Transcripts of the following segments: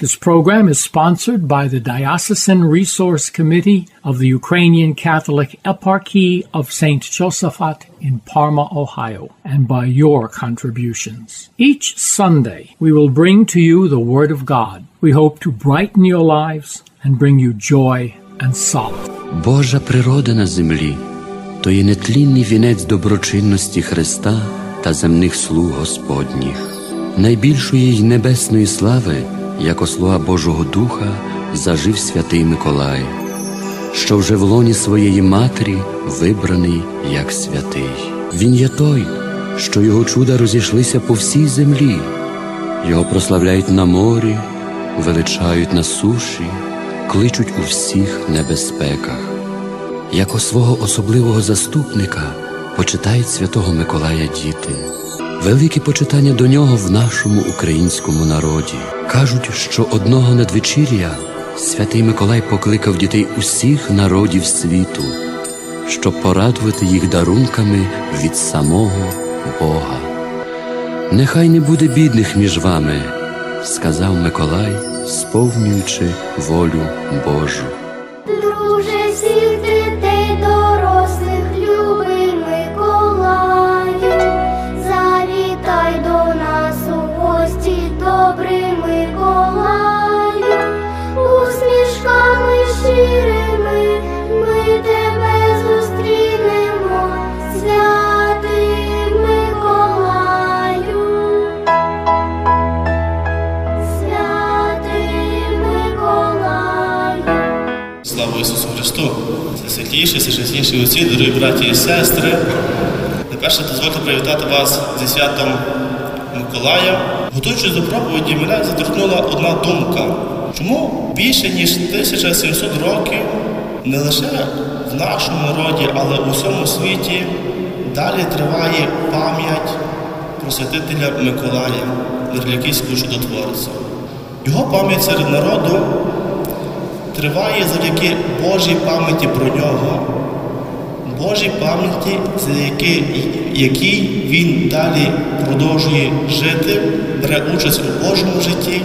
This program is sponsored by the Diocesan Resource Committee of the Ukrainian Catholic Eparchy of St. Josaphat in Parma, Ohio, and by your contributions. Each Sunday, we will bring to you the Word of God. We hope to brighten your lives and bring you joy and solace. Божа природа на землі то є нетлінний вінець доброчинності Христа та земних слуг Господніх, найбільшої й небесної слави – як слуга Божого Духа, зажив святий Миколай, що вже в лоні своєї матері вибраний як святий. Він є той, що його чуда розійшлися по всій землі, його прославляють на морі, величають на суші, кличуть у всіх небезпеках. Як у свого особливого заступника почитають святого Миколая діти. Велике почитання до нього в нашому українському народі. Кажуть, що одного надвечір'я святий Миколай покликав дітей усіх народів світу, щоб порадувати їх дарунками від самого Бога. Нехай не буде бідних між вами, сказав Миколай, сповнюючи волю Божу. Святіші, чесніші отці, дорогі браті і сестри. Найперше дозвольте привітати вас зі святом Миколая. Готуючись до проповіді, мене заторкнула одна думка. Чому більше ніж 1700 років не лише в нашому народі, але у всьому світі далі триває пам'ять про святителя Миколая, Верляківського чудотворця. Його пам'ять серед народу триває завдяки Божій пам'яті про нього, Божій пам'яті, якій він далі продовжує жити, бере участь у Божому житті,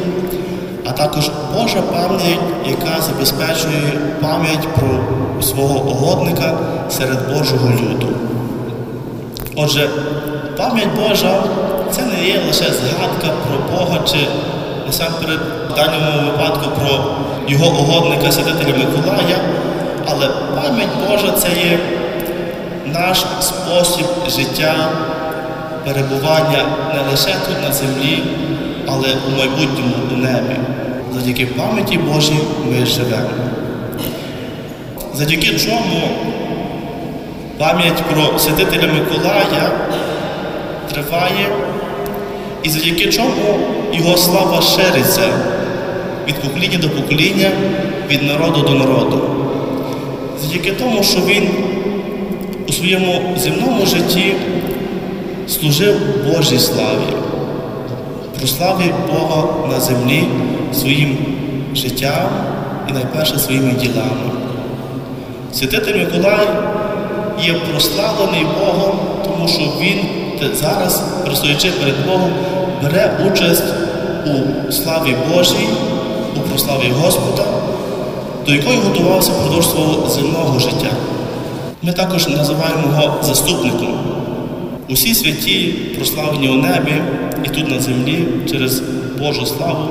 а також Божа пам'ять, яка забезпечує пам'ять про свого угодника серед Божого люду. Отже, пам'ять Божа це не є лише згадка про Бога чи насамперед в даному випадку про його угодника святителя Миколая, але пам'ять Божа це є наш спосіб життя, перебування не лише тут на землі, але у майбутньому у небі. Завдяки пам'яті Божій ми живемо. Завдяки чому пам'ять про святителя Миколая триває, і завдяки чому його слава шириться від покоління до покоління, від народу до народу. Завдяки тому, що він у своєму земному житті служив Божій славі, прославив Бога на землі своїм життям і найперше своїми ділами. Святитель Миколай є прославлений Богом, тому що він зараз, простоючи перед Богом, бере участь у славі Божій, прославі Господа, до якої готувався впродовж свого земного життя. Ми також називаємо його заступником. Усі святі, прославлені у небі і тут на землі через Божу славу,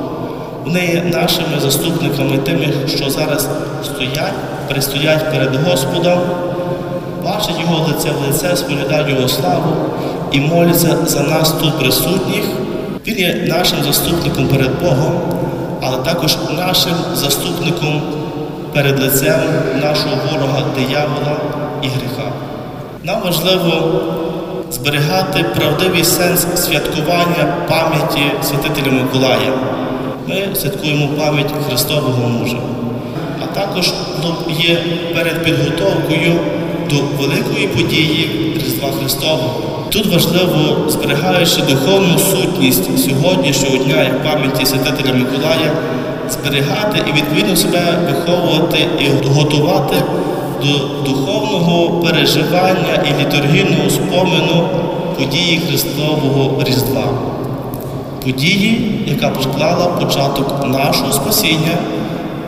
вони є нашими заступниками, тими, що зараз стоять, пристоять перед Господом, бачать Його лице в лице, сповідають Його славу і моляться за нас тут присутніх. Він є нашим заступником перед Богом, але також нашим заступником перед лицем нашого ворога, диявола і гріха. Нам важливо зберігати правдивий сенс святкування пам'яті святителя Миколая. Ми святкуємо пам'ять Христового мужа, а також є перед підготовкою до великої події Різдва Христового, Тут важливо, зберігаючи духовну сутність сьогоднішнього дня як пам'яті святителя Миколая, зберігати і відповідно себе виховувати і готувати до духовного переживання і літургійного спомину події Христового Різдва. Події, яка поклала початок нашого спасіння,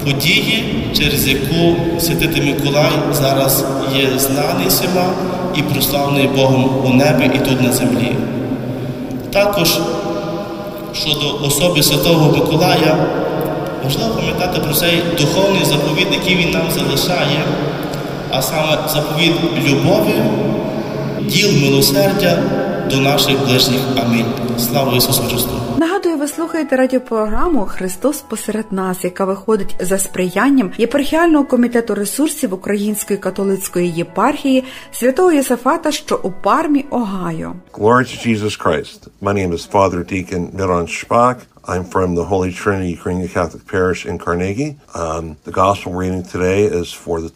події, через яку святитель Миколай зараз є знаний всіма і прославлений Богом у небі і тут на землі. Також щодо особи Святого Миколая, важливо пам'ятати про цей духовний заповіт, який він нам залишає, а саме заповіт любові, діл милосердя до наших ближніх. Амінь. Слава Ісусу Христу! Нагадую, ви слухаєте радіопрограму Христос посеред нас, яка виходить за сприянням єпархіального комітету ресурсів Української католицької єпархії святого Єсафата, що у Пармі, Огайо. Glory to Jesus Christ. My name is Father Deacon Miron Schbach. I'm from the Holy Trinity Ukrainian Catholic Parish in Carnegie. Um, the gospel reading today is for the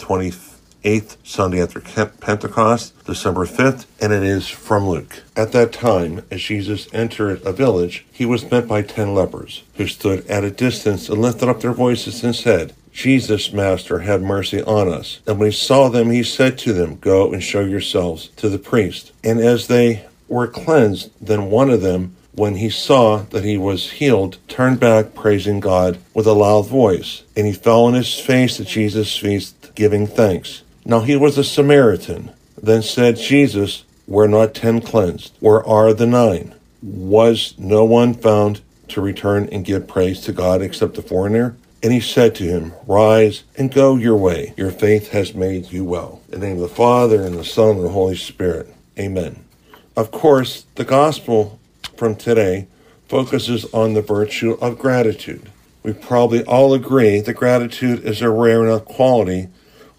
28th Sunday after Pentecost, December 5th, and it is from Luke. At that time, as Jesus entered a village, he was met by ten lepers, who stood at a distance and lifted up their voices and said, Jesus, Master, have mercy on us. And when he saw them, he said to them, Go and show yourselves to the priest. And as they were cleansed, then one of them, when he saw that he was healed, turned back, praising God with a loud voice. And he fell on his face at Jesus' feet, giving thanks. Now he was a Samaritan. Then said Jesus, Were not ten cleansed? Where are the nine? Was no one found to return and give praise to God except the foreigner? And he said to him, Rise and go your way. Your faith has made you well. In the name of the Father, and the Son, and the Holy Spirit. Amen. Of course, the gospel from today focuses on the virtue of gratitude. We probably all agree that gratitude is a rare enough quality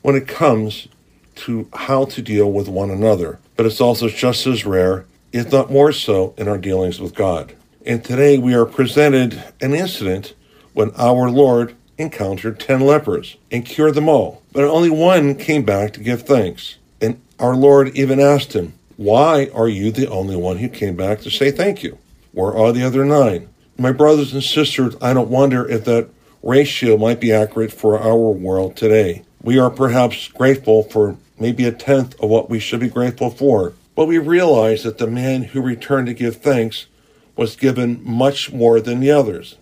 when it comes to how to deal with one another, but it's also just as rare, if not more so, in our dealings with God. And today we are presented an incident when our Lord encountered ten lepers and cured them all, but only one came back to give thanks. And our Lord even asked him, Why are you the only one who came back to say thank you? Where are the other nine? My brothers and sisters, I don't wonder if that ratio might be accurate for our world today. We are perhaps grateful for maybe a tenth of what we should be grateful for, but we realize that the man who returned to give thanks was given much more than the others.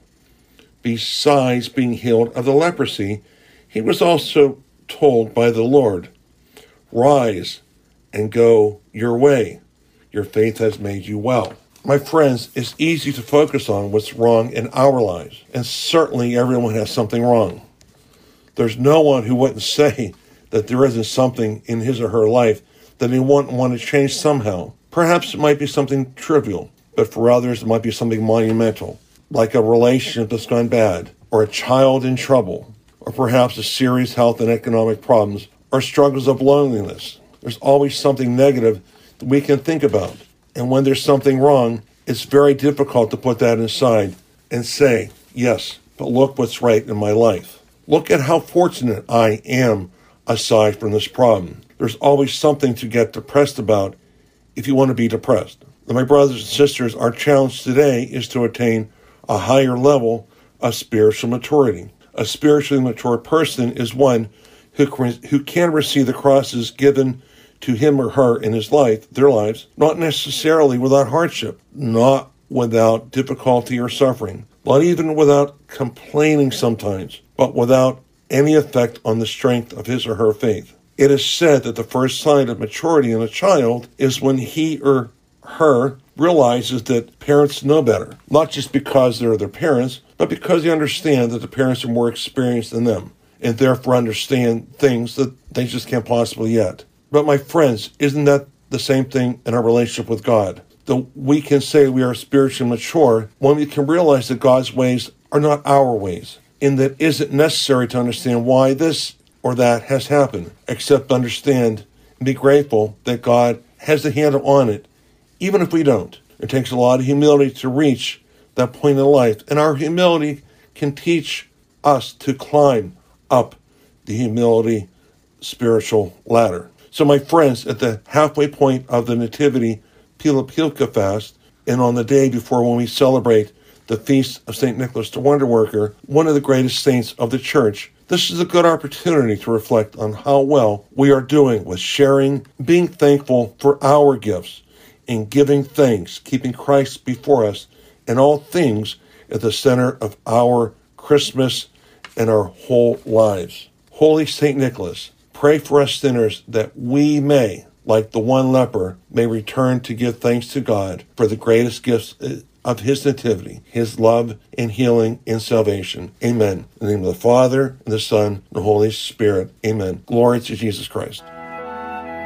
Besides being healed of the leprosy, he was also told by the Lord, Rise and go your way. Your faith has made you well. My friends, it's easy to focus on what's wrong in our lives, and certainly everyone has something wrong. There's no one who wouldn't say that there isn't something in his or her life that they wouldn't want to change somehow. Perhaps it might be something trivial, but for others it might be something monumental, like a relationship that's gone bad, or a child in trouble, or perhaps a serious health and economic problems, or struggles of loneliness. There's always something negative that we can think about. And when there's something wrong, it's very difficult to put that aside and say, yes, but look what's right in my life. Look at how fortunate I am aside from this problem. There's always something to get depressed about if you want to be depressed. And my brothers and sisters, our challenge today is to attain a higher level of spiritual maturity. A spiritually mature person is one who who can receive the crosses given to him or her in his life, their lives, not necessarily without hardship, not without difficulty or suffering, not even without complaining sometimes, but without any effect on the strength of his or her faith. It is said that the first sign of maturity in a child is when he or her realizes that parents know better, not just because they're their parents, but because they understand that the parents are more experienced than them and therefore understand things that they just can't possibly yet. But my friends, isn't that the same thing in our relationship with God? That we can say we are spiritually mature when we can realize that God's ways are not our ways, and that isn't necessary to understand why this or that has happened, except understand and be grateful that God has the handle on it, even if we don't. It takes a lot of humility to reach that point in life, and our humility can teach us to climb up the humility spiritual ladder. So, my friends, at the halfway point of the Nativity Pylypivka fast and on the day before when we celebrate the feast of St. Nicholas the Wonder Worker, one of the greatest saints of the church. This is a good opportunity to reflect on how well we are doing with sharing, being thankful for our gifts, and giving thanks, keeping Christ before us and all things at the center of our Christmas and our whole lives. Holy St. Nicholas, pray for us sinners that we may, like the one leper, may return to give thanks to God for the greatest gifts of his nativity, his love and healing and salvation. Amen. In the name of the Father, and the Son, and the Holy Spirit. Amen. Glory to Jesus Christ.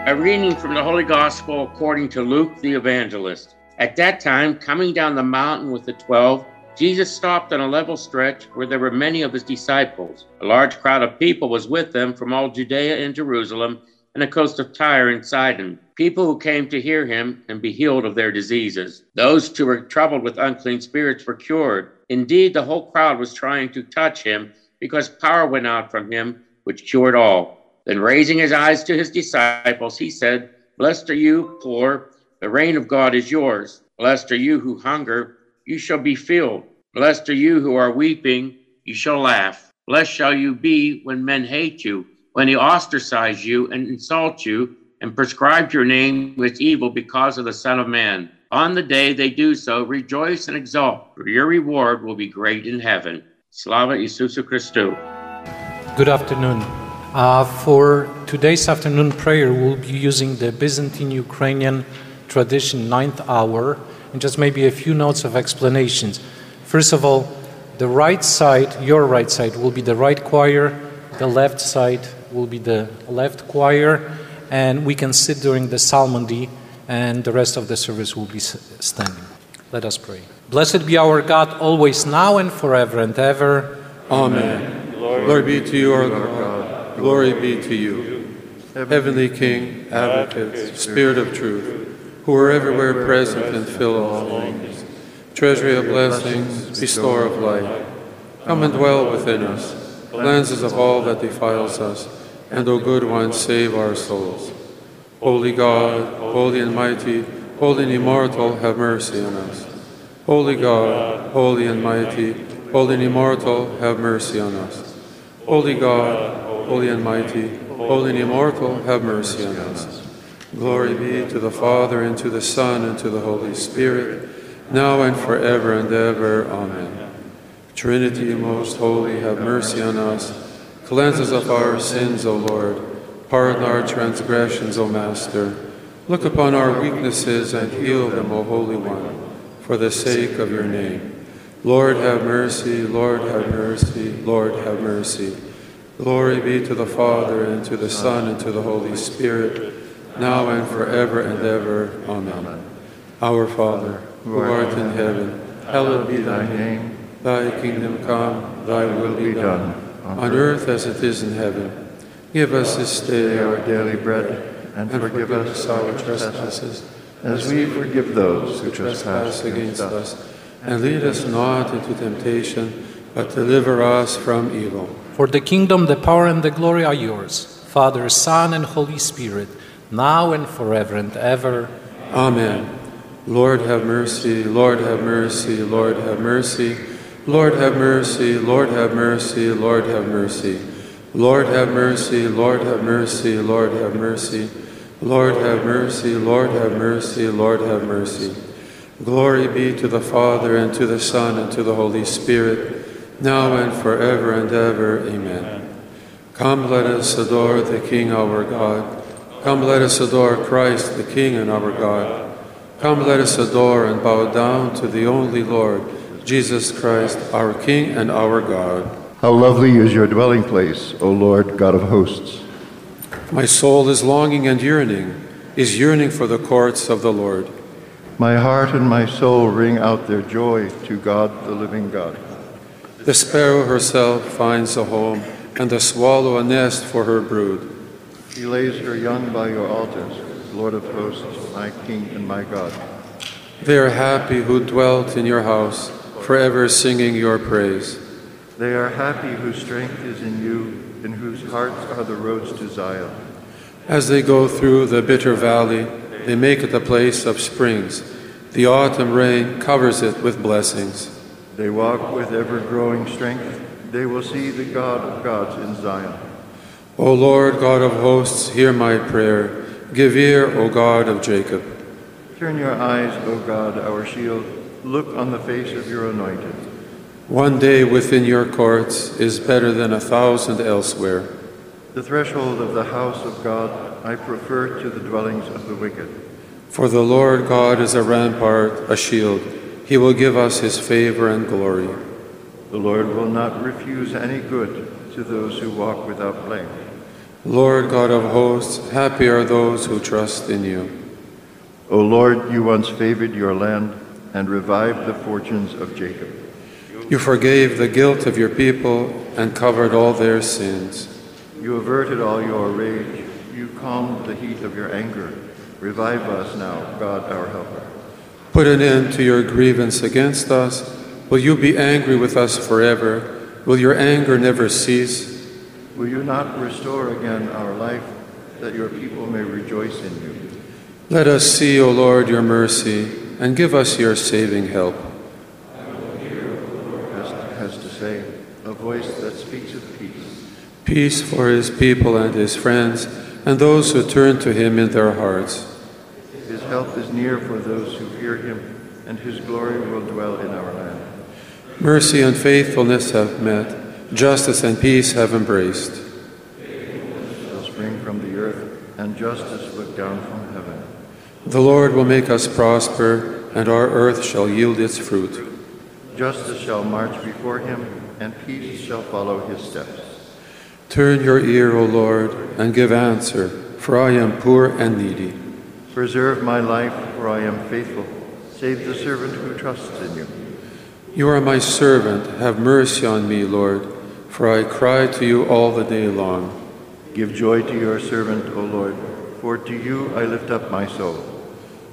A reading from the Holy Gospel according to Luke the Evangelist. At that time, coming down the mountain with the twelve, Jesus stopped on a level stretch where there were many of his disciples. A large crowd of people was with them from all Judea and Jerusalem and the coast of Tyre and Sidon, people who came to hear him and be healed of their diseases. Those who were troubled with unclean spirits were cured. Indeed, the whole crowd was trying to touch him because power went out from him, which cured all. Then, raising his eyes to his disciples, he said, Blessed are you, poor, the reign of God is yours. Blessed are you who hunger, you shall be filled. Blessed are you who are weeping, you shall laugh. Blessed shall you be when men hate you when they ostracize you and insult you and prescribed your name with evil because of the Son of Man. On the day they do so, rejoice and exult, for your reward will be great in heaven. Slava Isusu Christu. Good afternoon. Uh, for today's afternoon prayer, we'll be using the Byzantine Ukrainian tradition ninth hour and just maybe a few notes of explanations. First of all, the right side, your right side, will be the right choir, the left side will be the left choir, and we can sit during the psalmody, and the rest of the service will be standing. Let us pray. Blessed be our God, always now and forever and ever. Amen. Glory be to you, our God. Glory be to you. Heavenly King, Advocate, Spirit of truth, who are everywhere present and fill all things. Treasury of blessings, bestower of light, come and dwell within us, cleanse us of all that defiles us and O good one, save our souls. Holy God, holy and mighty, holy and immortal, have mercy on us. Holy God, holy and mighty, holy and immortal, have mercy on us. Holy God, holy and mighty, holy and immortal, have mercy on us. Glory be to the Father, and to the Son, and to the Holy Spirit, now and forever and ever. Amen. Trinity, most holy, have mercy on us Cleanse us of our sins, O Lord. Pardon our transgressions, O Master. Look upon our weaknesses and heal them, O Holy One, for the sake of your name. Lord, have mercy. Lord, have mercy. Lord, have mercy. Glory be to the Father, and to the Son, and to the Holy Spirit, now and forever and ever. Amen. Our Father, who art in heaven, hallowed be thy name. Thy kingdom come, thy will be done on earth as it is in heaven. Give us this day our daily bread, and forgive us our trespasses, as we forgive those who trespass against us. And lead us not into temptation, but deliver us from evil. For the kingdom, the power, and the glory are yours, Father, Son, and Holy Spirit, now and forever and ever. Amen. Lord have mercy, Lord have mercy, Lord have mercy. Lord have mercy, Lord have mercy, Lord have mercy. Lord have mercy, Lord have mercy, Lord have mercy. Lord have mercy, Lord have mercy, Lord have mercy. Glory be to the Father, and to the Son, and to the Holy Spirit, now and forever and ever. Amen. Come, let us adore the King our God. Come, let us adore Christ, the King and our God. Come, let us adore and bow down to the only Lord Jesus Christ, our King and our God. How lovely is your dwelling place, O Lord God of hosts. My soul is longing and yearning, is yearning for the courts of the Lord. My heart and my soul ring out their joy to God, the living God. The sparrow herself finds a home, and the swallow a nest for her brood. She lays her young by your altars, Lord of hosts, my King and my God. They are happy who dwelt in your house forever singing your praise. They are happy whose strength is in you, in whose hearts are the roads to Zion. As they go through the bitter valley, they make it a place of springs. The autumn rain covers it with blessings. They walk with ever growing strength. They will see the God of gods in Zion. O Lord God of hosts, hear my prayer. Give ear, O God of Jacob. Turn your eyes, O God, our shield. Look on the face of your anointed. One day within your courts is better than a thousand elsewhere. The threshold of the house of God I prefer to the dwellings of the wicked. For the Lord God is a rampart, a shield. He will give us his favor and glory. The Lord will not refuse any good to those who walk without blame. Lord God of hosts, happy are those who trust in you. O Lord, you once favored your land and revived the fortunes of Jacob. You forgave the guilt of your people and covered all their sins. You averted all your rage. You calmed the heat of your anger. Revive us now, God our helper. Put an end to your grievance against us. Will you be angry with us forever? Will your anger never cease? Will you not restore again our life, that your people may rejoice in you? Let us see, O Lord, your mercy, and give us your saving help. Has, has to say, a voice that speaks of peace. Peace for his people and his friends, and those who turn to him in their hearts. His help is near for those who fear him, and his glory will dwell in our land. Mercy and faithfulness have met, justice and peace have embraced. Shall spring from the earth, and justice look down from heaven. The Lord will make us prosper, and our earth shall yield its fruit. Justice shall march before him, and peace shall follow his steps. Turn your ear, O Lord, and give answer, for I am poor and needy. Preserve my life, for I am faithful. Save the servant who trusts in you. You are my servant. Have mercy on me, Lord, for I cry to you all the day long. Give joy to your servant, O Lord, for to you I lift up my soul.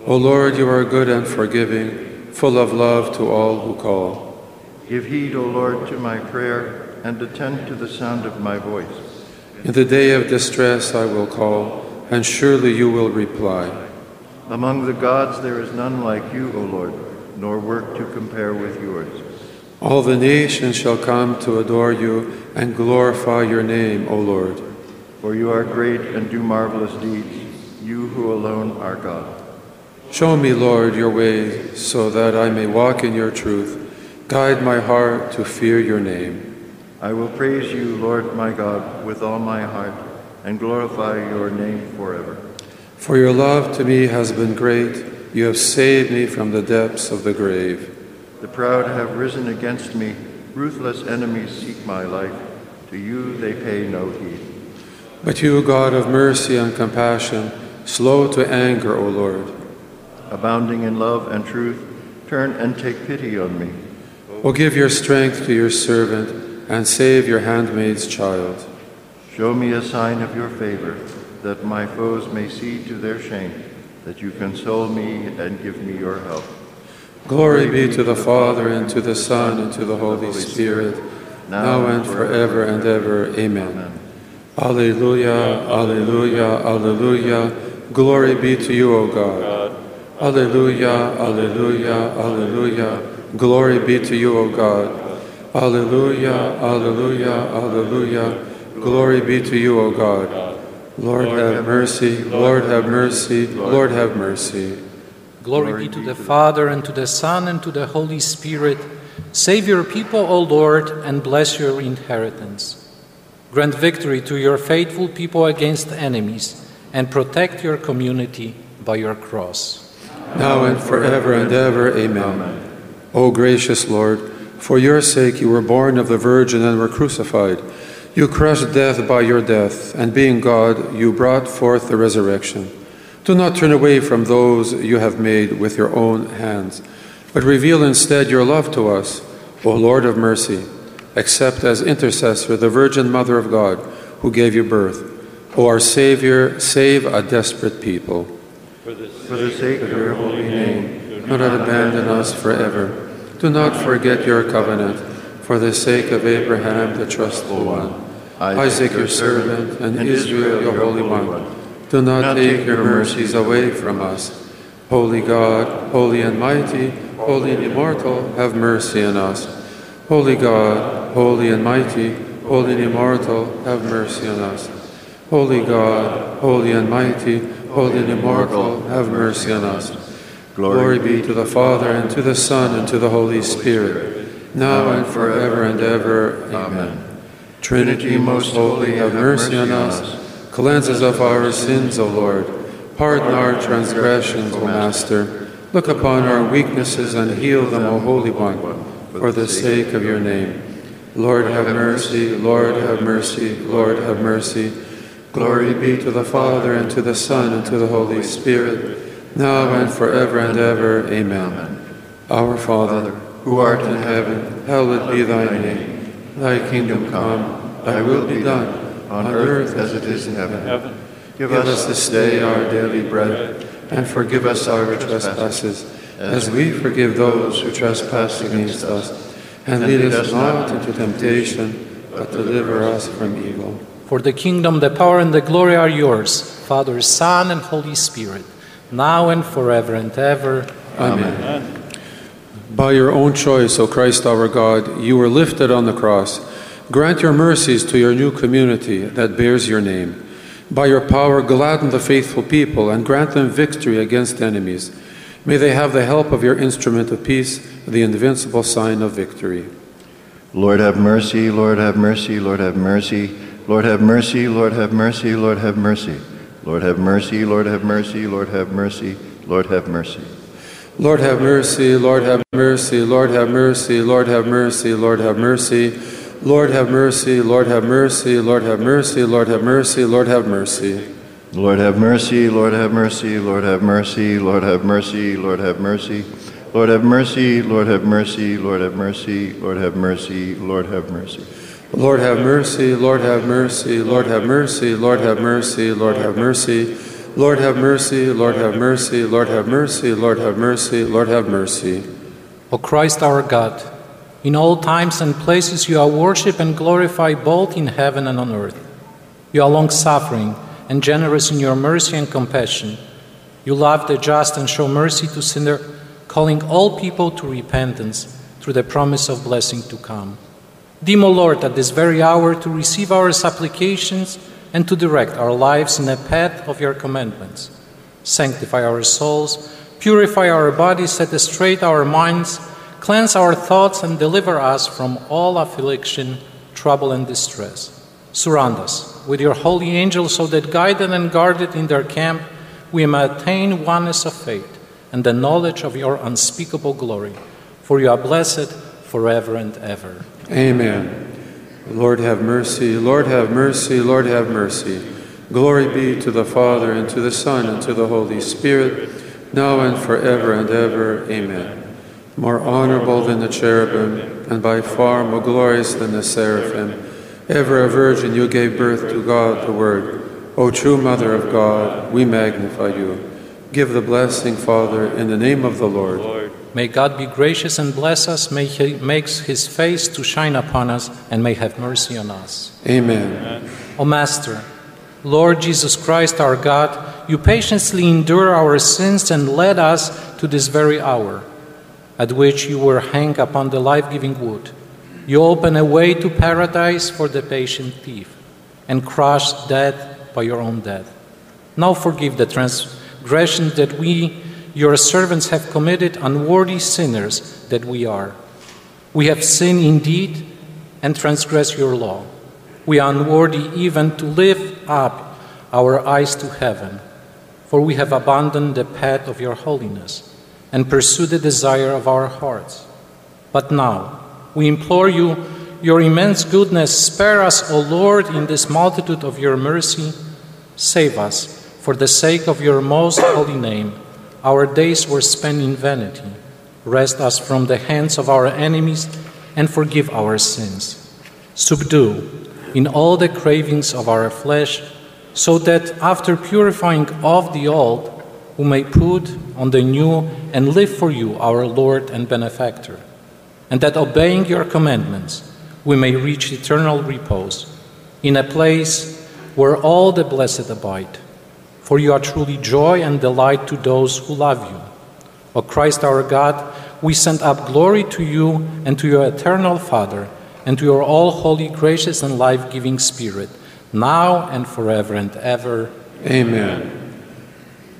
O Lord, you are good and forgiving, full of love to all who call. Give heed, O Lord, to my prayer, and attend to the sound of my voice. In the day of distress I will call, and surely you will reply. Among the gods there is none like you, O Lord, nor work to compare with yours. All the nations shall come to adore you and glorify your name, O Lord. For you are great and do marvelous deeds, you who alone are God. Show me, Lord, your way, so that I may walk in your truth. Guide my heart to fear your name. I will praise you, Lord my God, with all my heart, and glorify your name forever. For your love to me has been great. You have saved me from the depths of the grave. The proud have risen against me. Ruthless enemies seek my life. To you they pay no heed. But you, God of mercy and compassion, slow to anger, O Lord. Abounding in love and truth, turn and take pity on me. O give your strength to your servant, and save your handmaid's child. Show me a sign of your favor, that my foes may see to their shame, that you console me and give me your help. Glory be to the Father, and to the Son, and to the Holy Spirit, now and forever and ever. Amen. Alleluia, alleluia, alleluia. Glory be to you, O God. Alleluia, alleluia, alleluia. Glory be to you, O God. Alleluia, alleluia, alleluia. Glory be to you, O God. Lord have mercy, Lord have mercy, Lord have mercy. Glory be to the Father, and to the Son, and to the Holy Spirit. Save your people, O Lord, and bless your inheritance. Grant victory to your faithful people against enemies, and protect your community by your cross. Now and forever and ever. Amen. O gracious Lord, for your sake you were born of the Virgin and were crucified. You crushed death by your death, and being God, you brought forth the resurrection. Do not turn away from those you have made with your own hands, but reveal instead your love to us, O Lord of mercy. Accept as intercessor the Virgin Mother of God, who gave you birth. O our Savior, save a desperate people. For the sake of your holy name, Do not abandon us forever. Do not forget your covenant, for the sake of Abraham, the trustful one, Isaac, your servant, and Israel, your holy one. Do not take your mercies away from us. Holy God, holy and mighty, holy and immortal, have mercy on us. Holy God, holy and mighty, holy and immortal, have mercy on us. Holy God, holy and mighty, holy and immortal, have mercy on us. Glory be to the Father, and to the Son, and to the Holy Spirit, now and forever and ever. Amen. Trinity, most holy, have mercy on us. Cleanse us of our sins, O Lord. Pardon our transgressions, O Master. Look upon our weaknesses and heal them, O Holy One, for the sake of your name. Lord, have mercy. Lord, have mercy. Lord, have mercy. Glory be to the Father, and to the Son, and to the Holy Spirit, now and forever and ever. Amen. Our Father, who art in heaven, hallowed be thy name. Thy kingdom come, thy will be done, on earth as it is in heaven. Give us this day our daily bread, and forgive us our trespasses, as we forgive those who trespass against us. And lead us not into temptation, but deliver us from evil. For the kingdom, the power, and the glory are yours, Father, Son, and Holy Spirit, now and forever and ever. Amen. By your own choice, O Christ our God, you were lifted on the cross. Grant your mercies to your new community that bears your name. By your power, gladden the faithful people and grant them victory against enemies. May they have the help of your instrument of peace, the invincible sign of victory. Lord have mercy, Lord have mercy, Lord have mercy, Lord have mercy, Lord have mercy, Lord have mercy, Lord have mercy, Lord have mercy, Lord have mercy, Lord have mercy. Lord have mercy, Lord have mercy, Lord have mercy, Lord have mercy, Lord have mercy. Lord have mercy, Lord have mercy, Lord have mercy, Lord have mercy, Lord have mercy. Lord have mercy, Lord have mercy, Lord have mercy, Lord have mercy, Lord have mercy. Lord have mercy, Lord have mercy, Lord have mercy, Lord have mercy, Lord have mercy. Lord have mercy, Lord have mercy, Lord have mercy, Lord have mercy, Lord have mercy. Lord have mercy, Lord have mercy, Lord have mercy, Lord have mercy, Lord have mercy. O Christ our God, in all times and places you are worshipped and glorified both in heaven and on earth. You are long suffering and generous in your mercy and compassion. You love the just and show mercy to sinner, calling all people to repentance through the promise of blessing to come. Deem, O Lord, at this very hour to receive our supplications and to direct our lives in the path of your commandments. Sanctify our souls, purify our bodies, set straight our minds, cleanse our thoughts, and deliver us from all affliction, trouble, and distress. Surround us with your holy angels so that, guided and guarded in their camp, we may attain oneness of faith and the knowledge of your unspeakable glory. For you are blessed forever and ever. Amen. Lord have mercy, Lord have mercy, Lord have mercy. Glory be to the Father, and to the Son, and to the Holy Spirit, now and forever and ever. Amen. More honorable than the cherubim, and by far more glorious than the seraphim, ever a virgin you gave birth to God the Word. O true Mother of God, we magnify you. Give the blessing, Father, in the name of the Lord. May God be gracious and bless us. May He makes His face to shine upon us and may have mercy on us. Amen. O Master, Lord Jesus Christ, our God, you patiently endure our sins and led us to this very hour, at which you were hanged upon the life giving wood. You open a way to paradise for the patient thief and crushed death by your own death. Now forgive the transgression that we, your servants, have committed, unworthy sinners that we are. We have sinned indeed and transgressed your law. We are unworthy even to lift up our eyes to heaven, for we have abandoned the path of your holiness and pursued the desire of our hearts. But now, we implore you, your immense goodness, spare us, O Lord, in this multitude of your mercy. Save us for the sake of your most holy name. Our days were spent in vanity. Rest us from the hands of our enemies and forgive our sins. Subdue in all the cravings of our flesh, so that after purifying of the old, we may put on the new and live for you, our Lord and benefactor and that obeying your commandments, we may reach eternal repose in a place where all the blessed abide. For you are truly joy and delight to those who love you. O Christ our God, we send up glory to you and to your eternal Father, and to your all holy, gracious, and life giving Spirit, now and forever and ever. Amen.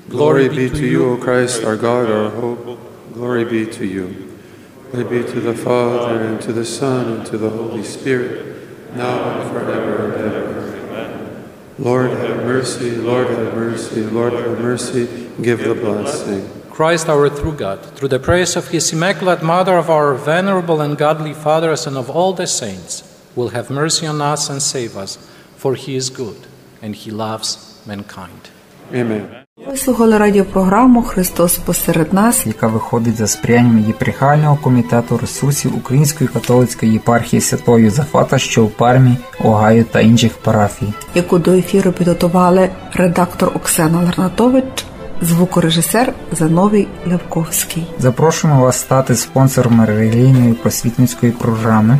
Glory be to you, O Christ, our God, our hope. Glory be to you. Glory be to the Father, and to the Son, and to the Holy Spirit, now and forever and ever. Lord have mercy, Lord have mercy, Lord have mercy. Give the blessing. Christ, our true God, through the prayers of His Immaculate Mother, of our venerable and godly fathers, and of all the saints, will have mercy on us and save us, for He is good and He loves mankind. Amen. Ви слухали радіопрограму Христос посеред нас. яка виходить за сприянням єпархіального комітету ресурсів Української католицької єпархії Святого Юзефата, що в Пармі, Огайо та інших парафій. яку до ефіру підготували редактор Оксана Ларнатович, звукорежисер Зановій Левковський. Запрошуємо вас стати спонсором релігійної просвітницької програми.